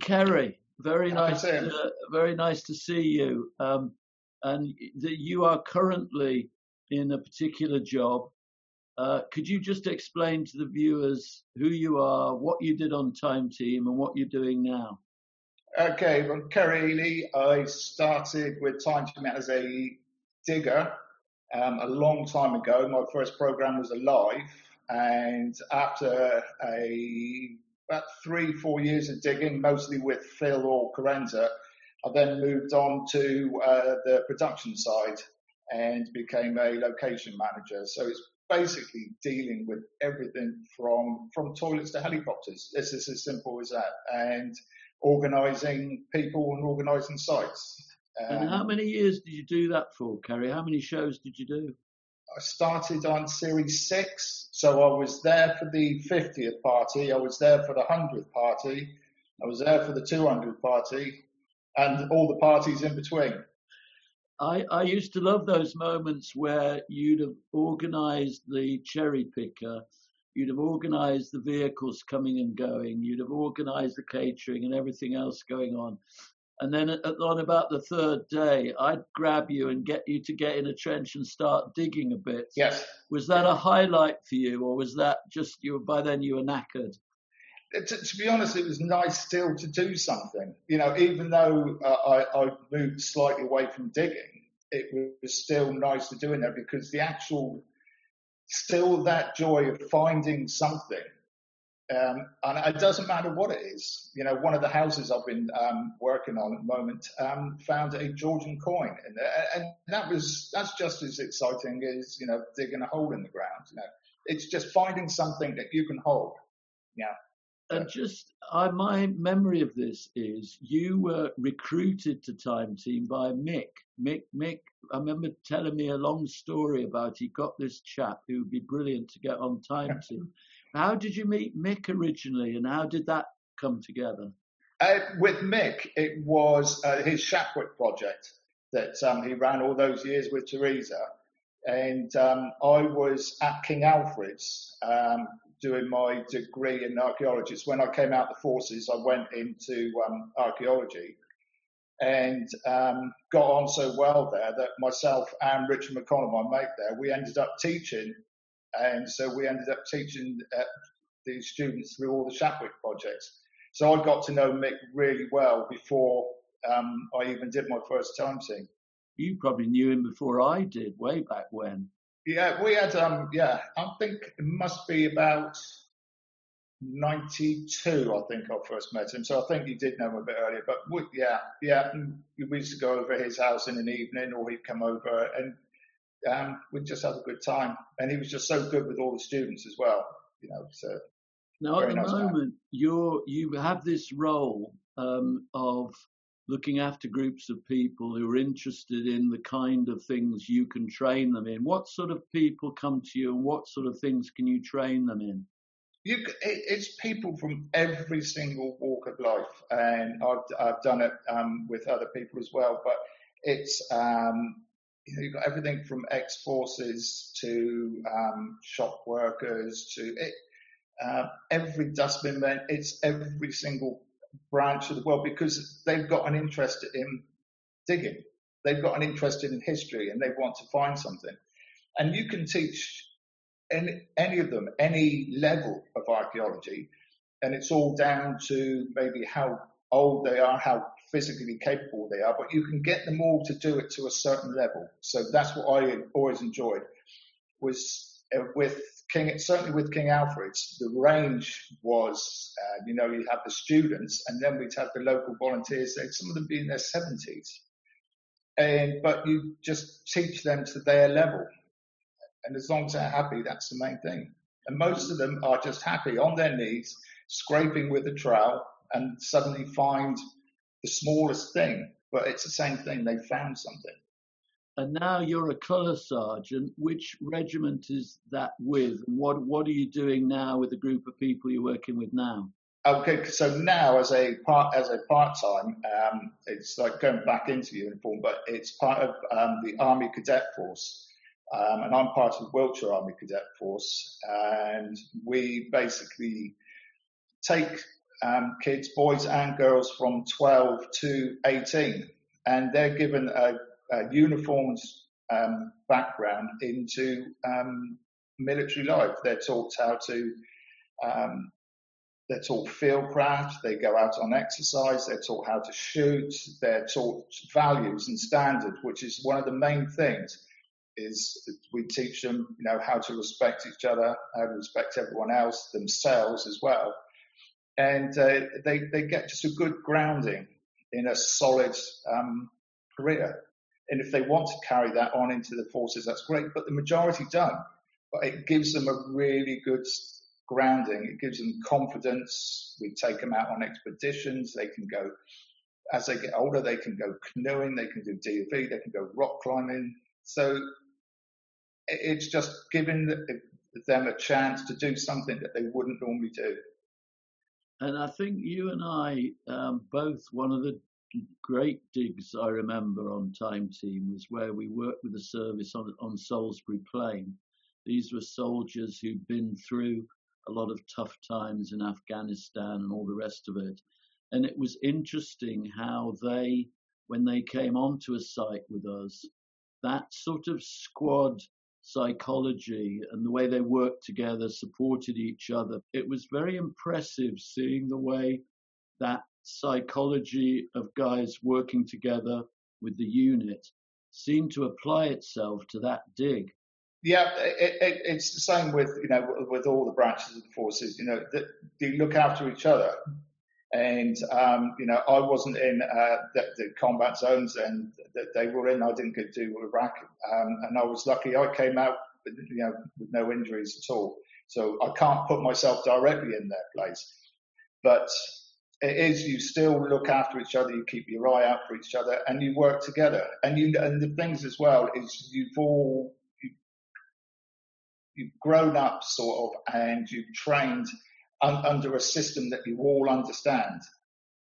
Kerry. Very nice, uh, very nice to see you. Um, and that you are currently in a particular job. Uh, could you just explain to the viewers who you are, what you did on Time Team, and what you're doing now? Okay, well, Kerry Ely, I started with Time Team as a digger um, a long time ago. My first program was Alive, and after a about three, four years of digging, mostly with Phil or Carenza, I then moved on to uh, the production side and became a location manager. So it's basically dealing with everything from from toilets to helicopters. This is as simple as that, and organising people and organising sites. Um, and how many years did you do that for, Kerry? How many shows did you do? I started on series six, so I was there for the 50th party, I was there for the 100th party, I was there for the 200th party, and all the parties in between. I, I used to love those moments where you'd have organised the cherry picker, you'd have organised the vehicles coming and going, you'd have organised the catering and everything else going on. And then on about the third day, I'd grab you and get you to get in a trench and start digging a bit. Yes. Was that a highlight for you, or was that just you? Were, by then you were knackered. To, to, be honest, it was nice still to do something. You know, even though uh, I, I moved slightly away from digging, it was still nice to do in there because the actual, still that joy of finding something um, and it doesn't matter what it is. You know, one of the houses I've been um, working on at the moment um, found a Georgian coin in there, and that was that's just as exciting as you know digging a hole in the ground. You know, it's just finding something that you can hold. Yeah. And just I, my memory of this is you were recruited to Time Team by Mick. Mick, Mick. I remember telling me a long story about he got this chap who would be brilliant to get on Time Team. How did you meet Mick originally, and how did that come together? Uh, with Mick, it was uh, his Shapwick project that um, he ran all those years with Teresa. And um, I was at King Alfred's um, doing my degree in archaeology. So when I came out the forces, I went into um, archaeology and um, got on so well there that myself and Richard McConnell, my mate there, we ended up teaching and so we ended up teaching uh, the students through all the Shapwick projects. So I got to know Mick really well before um, I even did my first time team. You probably knew him before I did, way back when. Yeah, we had, um, yeah, I think it must be about 92, I think I first met him. So I think he did know him a bit earlier. But we, yeah, yeah, we used to go over his house in an evening or he'd come over and um, we just had a good time. And he was just so good with all the students as well, you know. So now at the nice moment, you you have this role um, of looking after groups of people who are interested in the kind of things you can train them in. What sort of people come to you, and what sort of things can you train them in? You, it's people from every single walk of life, and I've, I've done it um, with other people as well. But it's um, you know, you've got everything from ex-forces to um, shop workers to it, uh, every dustbin man. It's every single branch of the world because they've got an interest in digging. They've got an interest in history and they want to find something. And you can teach any, any of them any level of archaeology, and it's all down to maybe how old they are, how physically capable they are, but you can get them all to do it to a certain level. So that's what I always enjoyed was uh, with King, certainly with King Alfred's, the range was, uh, you know, you have the students and then we'd have the local volunteers, some of them be in their seventies. And, but you just teach them to their level. And as long as they're happy, that's the main thing. And most of them are just happy on their knees, scraping with a trowel and suddenly find the smallest thing, but it's the same thing. They found something. And now you're a colour sergeant. Which regiment is that with? What What are you doing now with the group of people you're working with now? Okay, so now as a part as a part time, um, it's like going back into uniform, but it's part of um, the Army Cadet Force, um, and I'm part of the Wiltshire Army Cadet Force, and we basically take um, kids, boys and girls from 12 to 18, and they're given a, a uniformed um, background into um, military life. They're taught how to um, they're taught fieldcraft, they go out on exercise, they're taught how to shoot, they're taught values and standards, which is one of the main things is we teach them, you know, how to respect each other, how to respect everyone else, themselves as well. And uh, they, they get just a good grounding in a solid um, career. And if they want to carry that on into the forces, that's great. But the majority don't. But it gives them a really good grounding. It gives them confidence. We take them out on expeditions. They can go, as they get older, they can go canoeing, they can do DV, they can go rock climbing. So it's just giving them a chance to do something that they wouldn't normally do. And I think you and I um, both, one of the great digs I remember on Time Team was where we worked with the service on, on Salisbury Plain. These were soldiers who'd been through a lot of tough times in Afghanistan and all the rest of it. And it was interesting how they, when they came onto a site with us, that sort of squad psychology and the way they worked together, supported each other. It was very impressive seeing the way that psychology of guys working together with the unit seemed to apply itself to that dig. Yeah, it, it, it's the same with you know with all the branches of the forces. You know, they look after each other, and um, you know I wasn't in uh, the, the, combat zones, and that they were in. I didn't get to Iraq, um, and I was lucky. I came out, you know, with no injuries at all. So I can't put myself directly in their place, but it is you still look after each other, you keep your eye out for each other, and you work together. And you and the things as well is you've all you've grown up sort of and you've trained un- under a system that you all understand.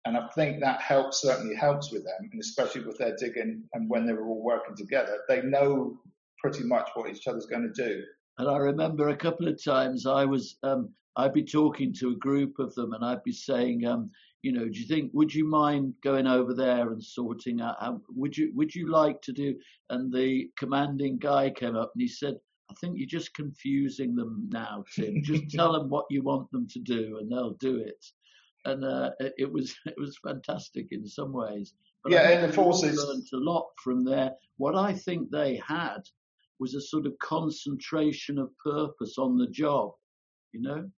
And I think that helps, certainly helps with them, and especially with their digging and when they were all working together, they know pretty much what each other's going to do. And I remember a couple of times I was, um, I'd be talking to a group of them and I'd be saying, um, you know, do you think, would you mind going over there and sorting out, how, would you, would you like to do? And the commanding guy came up and he said, I think you're just confusing them now, Tim. Just tell them what you want them to do, and they'll do it. And uh, it was it was fantastic in some ways. But yeah, and the forces learned a lot from there. What I think they had was a sort of concentration of purpose on the job. You know.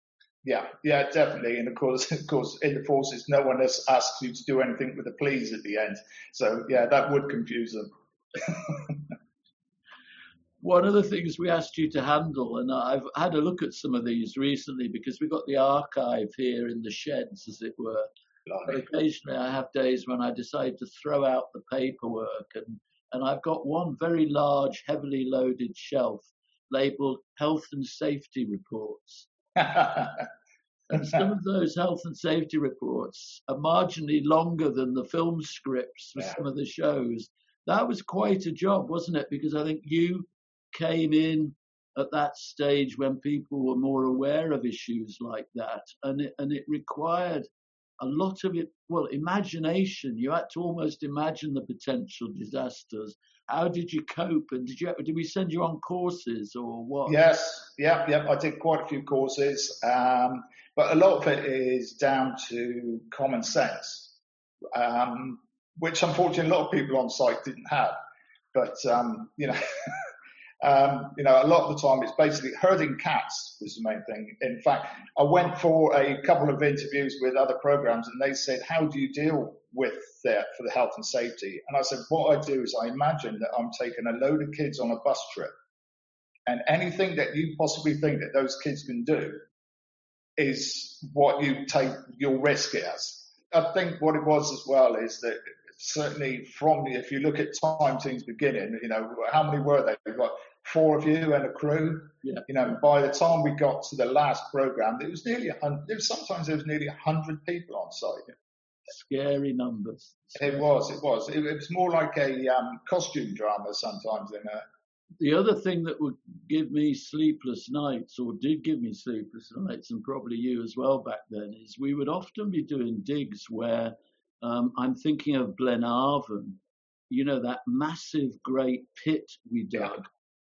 Yeah, yeah, definitely. And of course, of course, in the forces, no one has asked you to do anything with a please at the end. So yeah, that would confuse them. One of the things we asked you to handle, and I've had a look at some of these recently because we've got the archive here in the sheds, as it were. But occasionally I have days when I decide to throw out the paperwork, and, and I've got one very large, heavily loaded shelf labeled health and safety reports. and some of those health and safety reports are marginally longer than the film scripts for yeah. some of the shows. That was quite a job, wasn't it? Because I think you came in at that stage when people were more aware of issues like that, and it, and it required a lot of it. Well, imagination. You had to almost imagine the potential disasters. How did you cope? And did you did we send you on courses or what? Yes, yeah, yeah. I did quite a few courses, um, but a lot of it is down to common sense, um, which unfortunately a lot of people on site didn't have. But um, you know. Um, you know, a lot of the time it's basically herding cats was the main thing. In fact, I went for a couple of interviews with other programs and they said, how do you deal with that for the health and safety? And I said, what I do is I imagine that I'm taking a load of kids on a bus trip and anything that you possibly think that those kids can do is what you take your risk as. I think what it was as well is that certainly from the, if you look at time teams beginning, you know, how many were they? We've got four of you and a crew. Yeah. You know, by the time we got to the last program, it was nearly a hundred. There was, sometimes there was nearly a hundred people on site. Scary numbers. It was. It was. It, it, was more like a um, costume drama sometimes than a the other thing that would give me sleepless nights, or did give me sleepless nights, and probably you as well back then, is we would often be doing digs where um, I'm thinking of Blaenavon, you know, that massive great pit we dug yeah.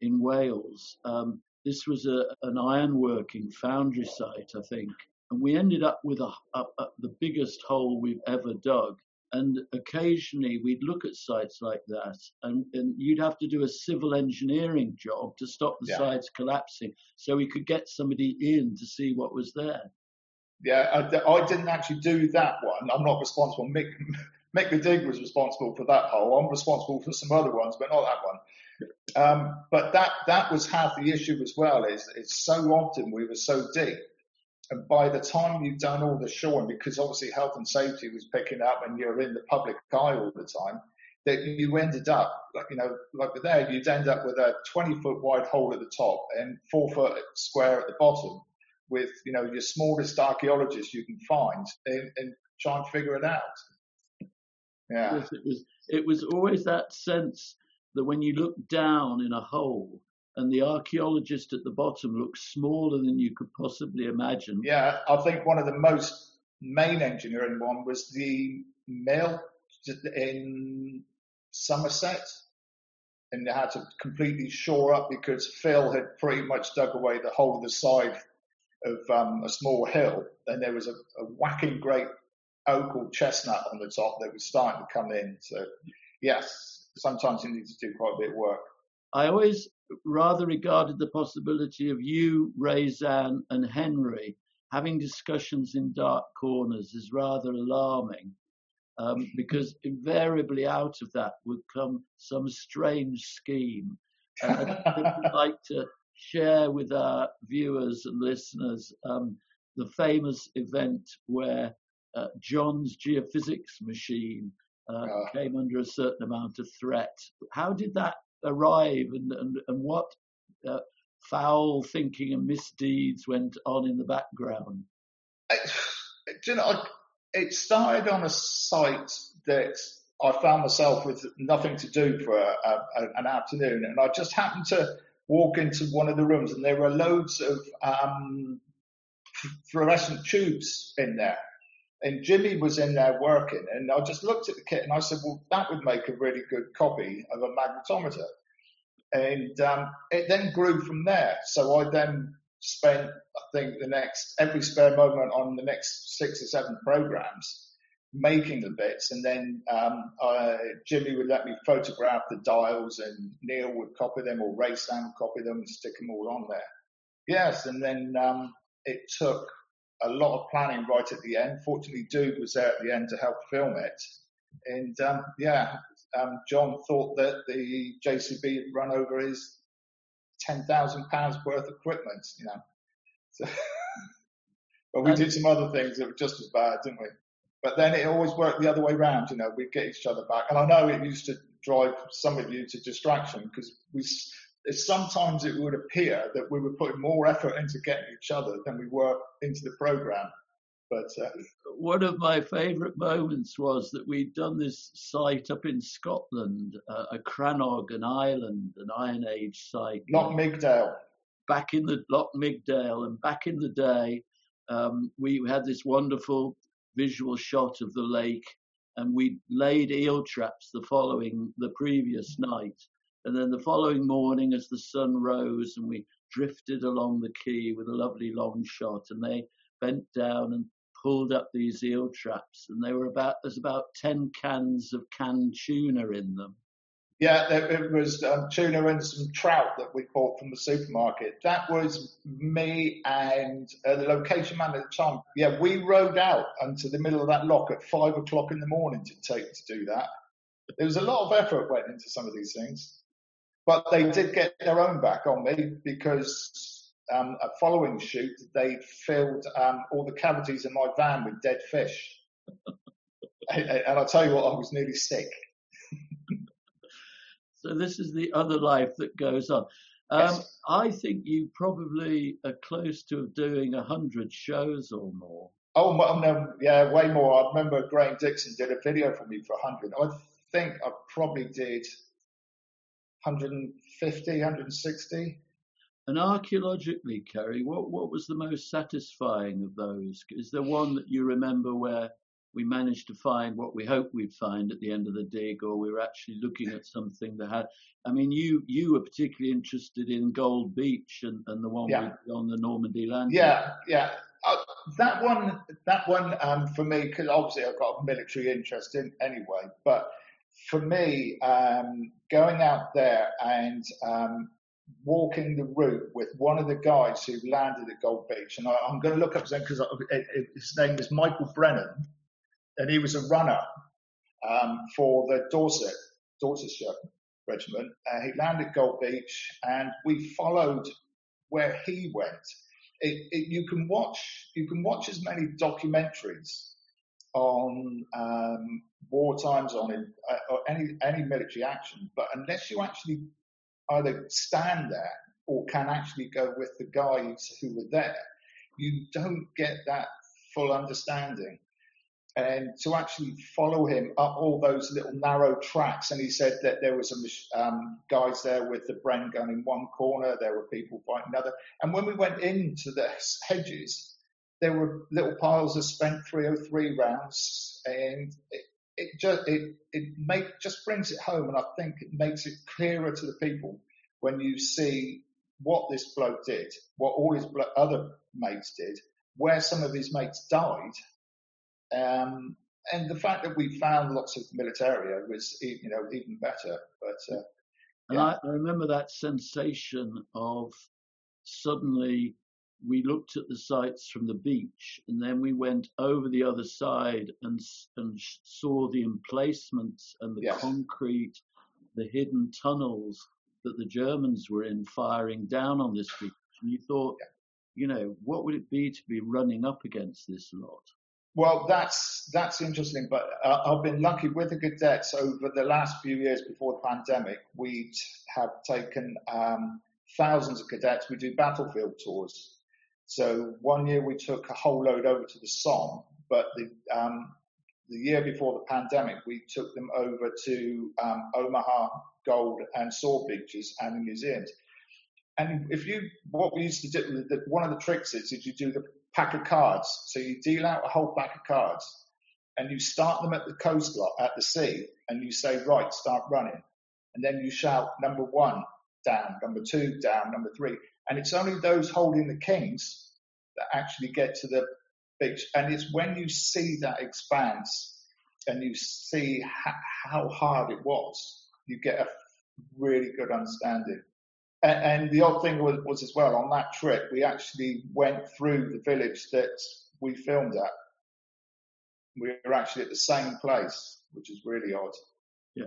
In Wales. Um, this was a, an ironworking foundry site, I think. And we ended up with a, a, a, the biggest hole we've ever dug. And occasionally we'd look at sites like that, and, and you'd have to do a civil engineering job to stop the yeah. sites collapsing so we could get somebody in to see what was there. Yeah, I, I didn't actually do that one. I'm not responsible. Mick, Mick the Dig was responsible for that hole. I'm responsible for some other ones, but not that one. Um, but that that was half the issue as well. Is it's so often we were so deep, and by the time you've done all the shoring, because obviously health and safety was picking up, and you're in the public eye all the time, that you ended up, like you know, like there, you'd end up with a 20 foot wide hole at the top and four foot square at the bottom, with you know your smallest archaeologist you can find, and, and try and figure it out. Yeah, it was it was always that sense that when you look down in a hole and the archaeologist at the bottom looks smaller than you could possibly imagine. Yeah, I think one of the most main engineering one was the mill in Somerset. And they had to completely shore up because Phil had pretty much dug away the whole of the side of um, a small hill. And there was a, a whacking great oak or chestnut on the top that was starting to come in. So, yes, sometimes you need to do quite a bit of work. I always rather regarded the possibility of you, Raysan, and Henry having discussions in dark corners as rather alarming. Um, because invariably out of that would come some strange scheme. And I'd like to share with our viewers and listeners um, the famous event where uh, John's geophysics machine uh, came under a certain amount of threat. How did that arrive, and and, and what uh, foul thinking and misdeeds went on in the background? I, you know, it started on a site that I found myself with nothing to do for a, a, an afternoon, and I just happened to walk into one of the rooms, and there were loads of um, fluorescent tubes in there and Jimmy was in there working, and I just looked at the kit and I said, well, that would make a really good copy of a magnetometer. And um, it then grew from there. So I then spent, I think, the next every spare moment on the next six or seven programs making the bits, and then um, uh, Jimmy would let me photograph the dials, and Neil would copy them, or Ray would copy them and stick them all on there. Yes, and then um, it took a lot of planning right at the end. Fortunately, Dude was there at the end to help film it. And um, yeah, um, John thought that the JCB had run over his ten thousand pounds worth of equipment, you know. So, but we did some other things that were just as bad, didn't we? But then it always worked the other way round, you know. We'd get each other back, and I know it used to drive some of you to distraction because we sometimes it would appear that we were putting more effort into getting each other than we were into the program. But uh, one of my favourite moments was that we'd done this site up in Scotland, uh, a Crannog, an island, an Iron Age site. Loch Migdale. Back in the Loch Migdale, and back in the day, um, we had this wonderful visual shot of the lake, and we laid eel traps the following, the previous night and then the following morning, as the sun rose and we drifted along the quay with a lovely long shot, and they bent down and pulled up these eel traps, and they were about there's about ten cans of canned tuna in them. Yeah, it was um, tuna and some trout that we bought from the supermarket. That was me and uh, the location man at the time. Yeah, we rowed out into the middle of that lock at five o'clock in the morning to take to do that. There was a lot of effort went into some of these things. But they did get their own back on me because um, a following shoot, they filled um, all the cavities in my van with dead fish. and, and I'll tell you what, I was nearly sick. so this is the other life that goes on. Um, yes. I think you probably are close to doing a hundred shows or more. Oh no, yeah, way more. I remember Graham Dixon did a video for me for a hundred. I think I probably did 150, 160. And archaeologically, Kerry, what, what was the most satisfying of those? Is there one that you remember where we managed to find what we hoped we'd find at the end of the dig, or we were actually looking at something that had? I mean, you you were particularly interested in Gold Beach and, and the one Yeah. on the Normandy land. Yeah, yeah. Uh, that one, that one um, for me, because obviously I've got a military interest in anyway. But for me, um, going out there and um, walking the route with one of the guys who landed at Gold Beach, and I, I'm going to look up his name because his name is Michael Brennan, and he was a runner um, for the Dorset Dorsetshire Regiment. Uh, he landed Gold Beach, and we followed where he went. It, it, you can watch you can watch as many documentaries on um, war times on uh, or any any military action, but unless you actually either stand there or can actually go with the guys who were there, you don't get that full understanding. And to actually follow him up all those little narrow tracks, and he said that there were some um, guys there with the Bren gun in one corner, there were people fighting another. And when we went into the hedges, there were little piles of spent 303 rounds, and it, it just it it make just brings it home, and I think it makes it clearer to the people when you see what this bloke did, what all his other mates did, where some of his mates died, um, and the fact that we found lots of militaria was you know even better. But uh, And I, I remember that sensation of suddenly we looked at the sites from the beach and then we went over the other side and, and saw the emplacements and the Yes. concrete, the hidden tunnels that the Germans were in firing down on this beach. And you thought, you know, what would it be to be running up against this lot? Well, that's that's interesting, but uh, I've been lucky with the cadets over the last few years before the pandemic. We have taken um, thousands of cadets. We do battlefield tours. So one year we took a whole load over to the Somme, but the um, the year before the pandemic we took them over to um, Omaha Gold and Sword beaches and the museums. And if you, what we used to do, the, one of the tricks is, is you do the pack of cards. So you deal out a whole pack of cards and you start them at the coastline, at the sea, and you say, right, start running. And then you shout number one down, number two down, number three. And it's only those holding the kings that actually get to the beach. And it's when you see that expanse and you see ha- how hard it was, you get a really good understanding. And, and the odd thing was, was as well on that trip, we actually went through the village that we filmed at. We were actually at the same place, which is really odd. Yeah.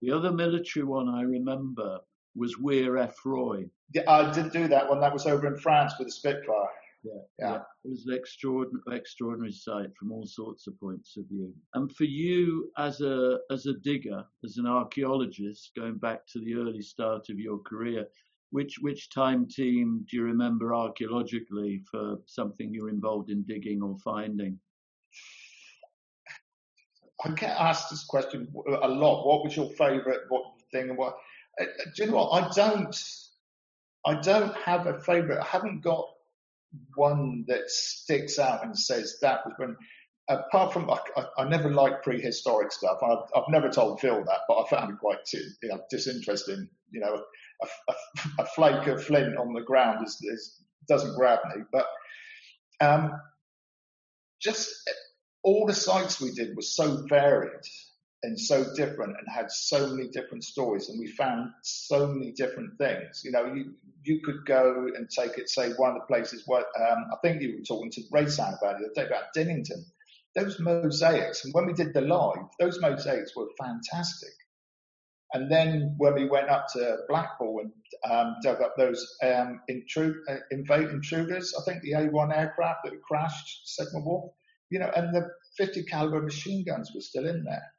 The other military one I remember was Wierre-Effroy. Yeah, I didn't do that one. That was over in France with the Spitfire. Yeah. Yeah. It was an extraordinary, extraordinary sight from all sorts of points of view. And for you, as a as a digger, as an archaeologist, going back to the early start of your career, which which time team do you remember archaeologically for something you're involved in digging or finding? I get asked this question a lot. What was your favourite what thing and what? Uh, do you know what? I don't. I don't have a favourite. I haven't got one that sticks out and says that was when. Apart from, I, I, never liked prehistoric stuff. I've, I've never told Phil that, but I found it quite you know, disinteresting. You know, a, a, a flake of flint on the ground is, is doesn't grab me. But um, just all the sites we did were so varied and so different and had so many different stories and we found so many different things. You know, you you could go and take it, say one of the places where um, I think you were talking to Ray Sound about it the other day about Dinnington. Those mosaics, and when we did the live, those mosaics were fantastic. And then when we went up to Blackpool and um, dug up those um, intrude, uh, invade intruders, I think the A1 aircraft that crashed Second War, you know, and the 50 caliber machine guns were still in there.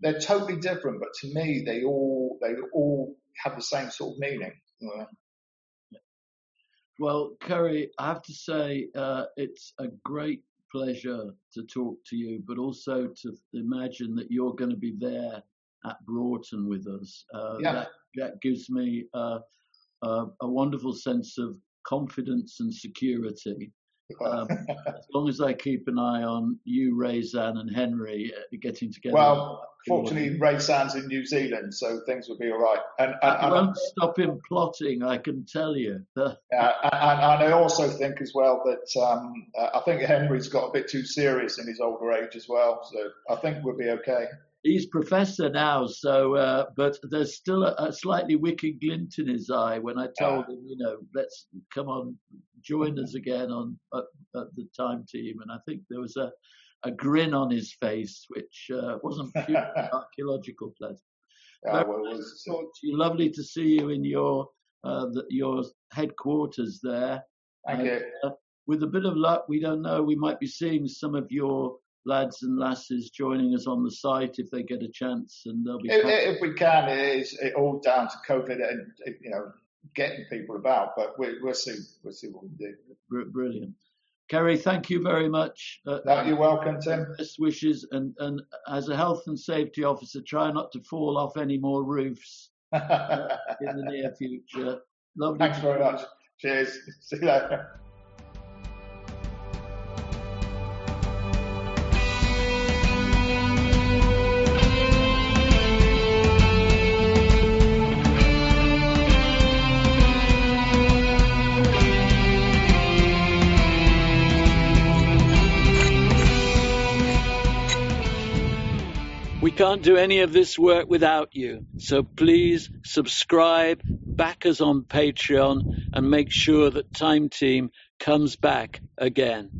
They're totally different, but to me, they all they all have the same sort of meaning. Uh, Well, Kerry, I have to say uh, it's a great pleasure to talk to you, but also to imagine that you're going to be there at Broughton with us. Uh, Yeah. that, that gives me uh, uh, a wonderful sense of confidence and security. Um, as long as I keep an eye on you, Raysan, and Henry uh, getting together. Well, fortunately, Raysan's in New Zealand, so things will be all right. And, and, and won't stop him plotting, I can tell you. yeah, and, and, I also think as well that um, uh, I think Henry's got a bit too serious in his older age as well, so I think we'll be okay he's professor now, so uh, but there's still a, a, slightly wicked glint in his eye when I told him, you know, let's come on, join us again on at, at the time team, and I think there was a a grin on his face, which uh, wasn't archaeological pleasure. Yeah, well, was, to talk to you. Lovely to see you in your uh, the, your headquarters there. Thank and, you. Uh, with a bit of luck, we don't know. We might be seeing some of your lads and lasses joining us on the site if they get a chance, and they'll be. If, if we can, it is it all down to COVID and you know getting people about, but we, will see. We'll see what we do. Brilliant. Kerry, thank you very much. Uh, no, you're welcome, Tim. Best wishes, and, and as a health and safety officer, try not to fall off any more roofs uh, in the near future. Lovely. Thanks very much. Cheers. See you later. Can't do any of this work without you. So please subscribe, back us on Patreon, and make sure that Time Team comes back again.